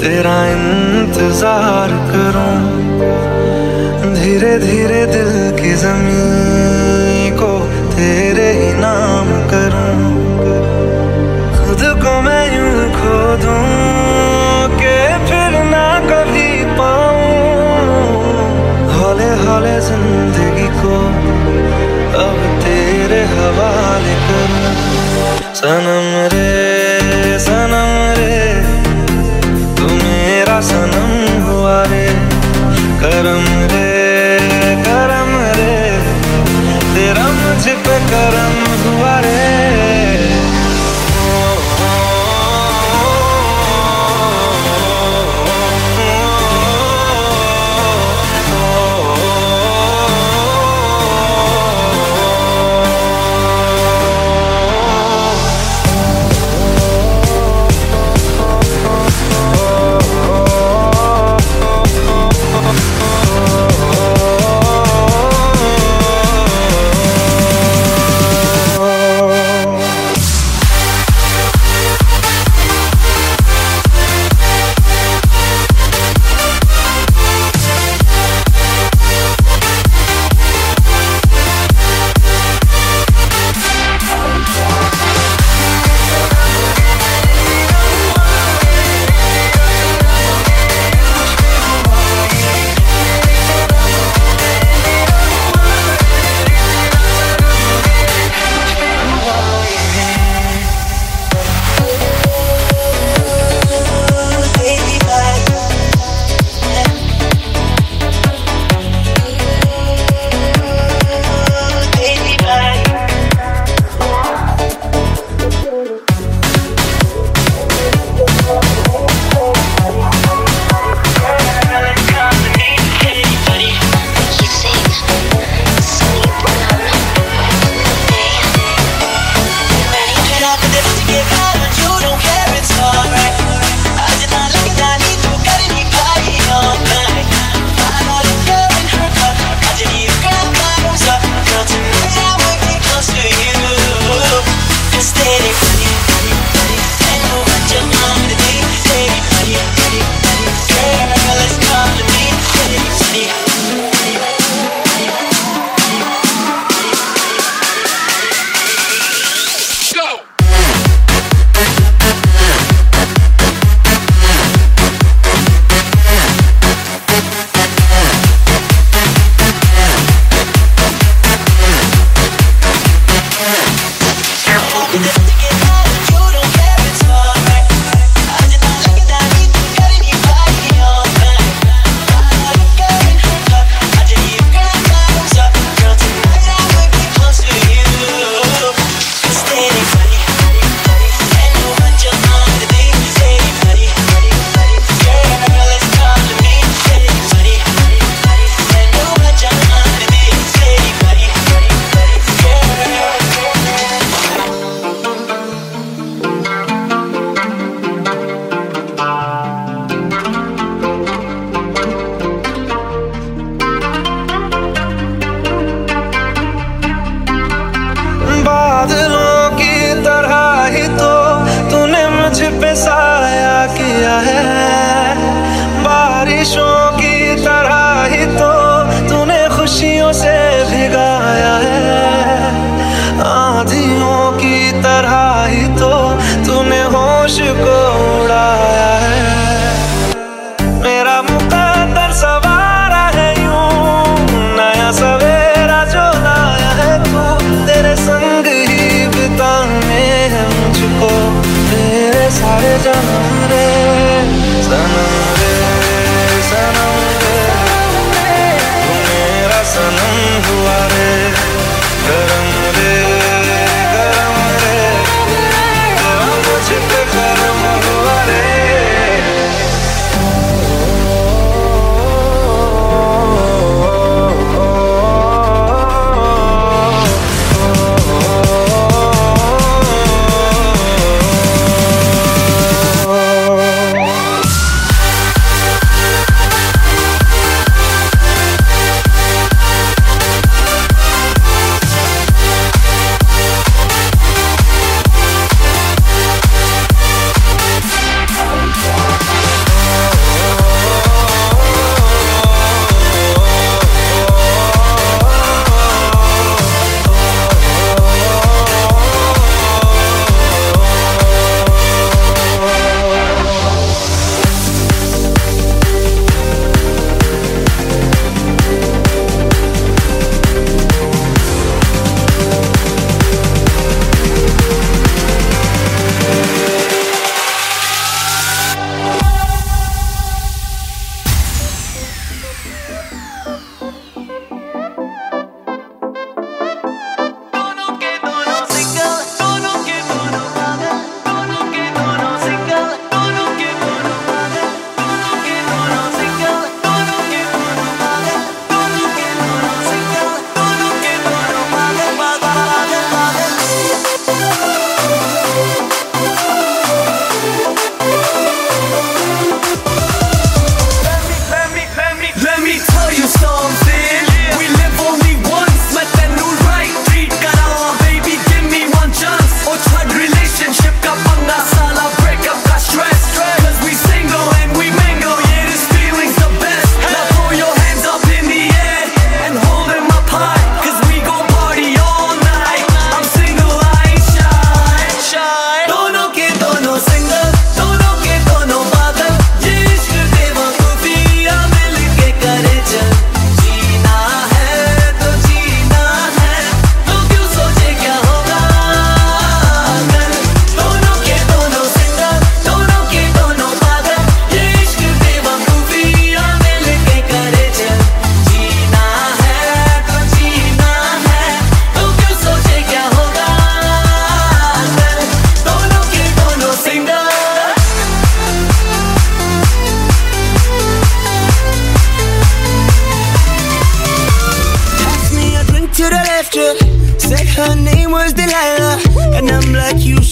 तेरा इंतज़ार करूँ। धीरे धीरे दिल की ज़मीन को तेरे ही नाम करूँ। खुद को मैं यूँ खो दूँ के फिर ना कभी पाऊँ। हौले हौले ज़िंदगी को अब तेरे हवाले करूँ। सनम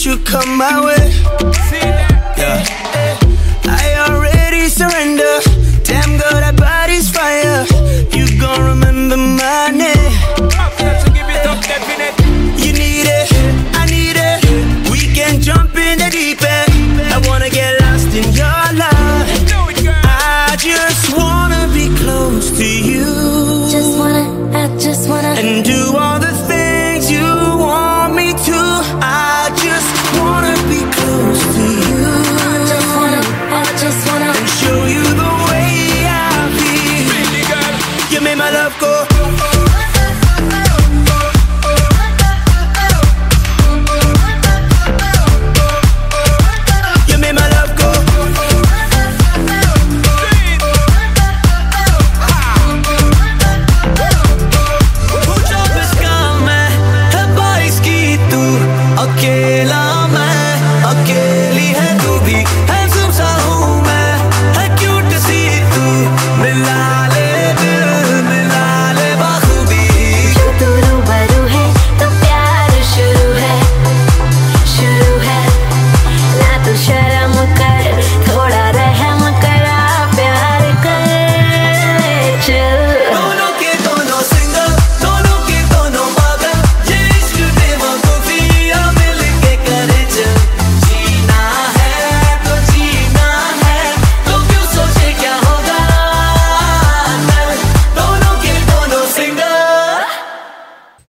you come my way.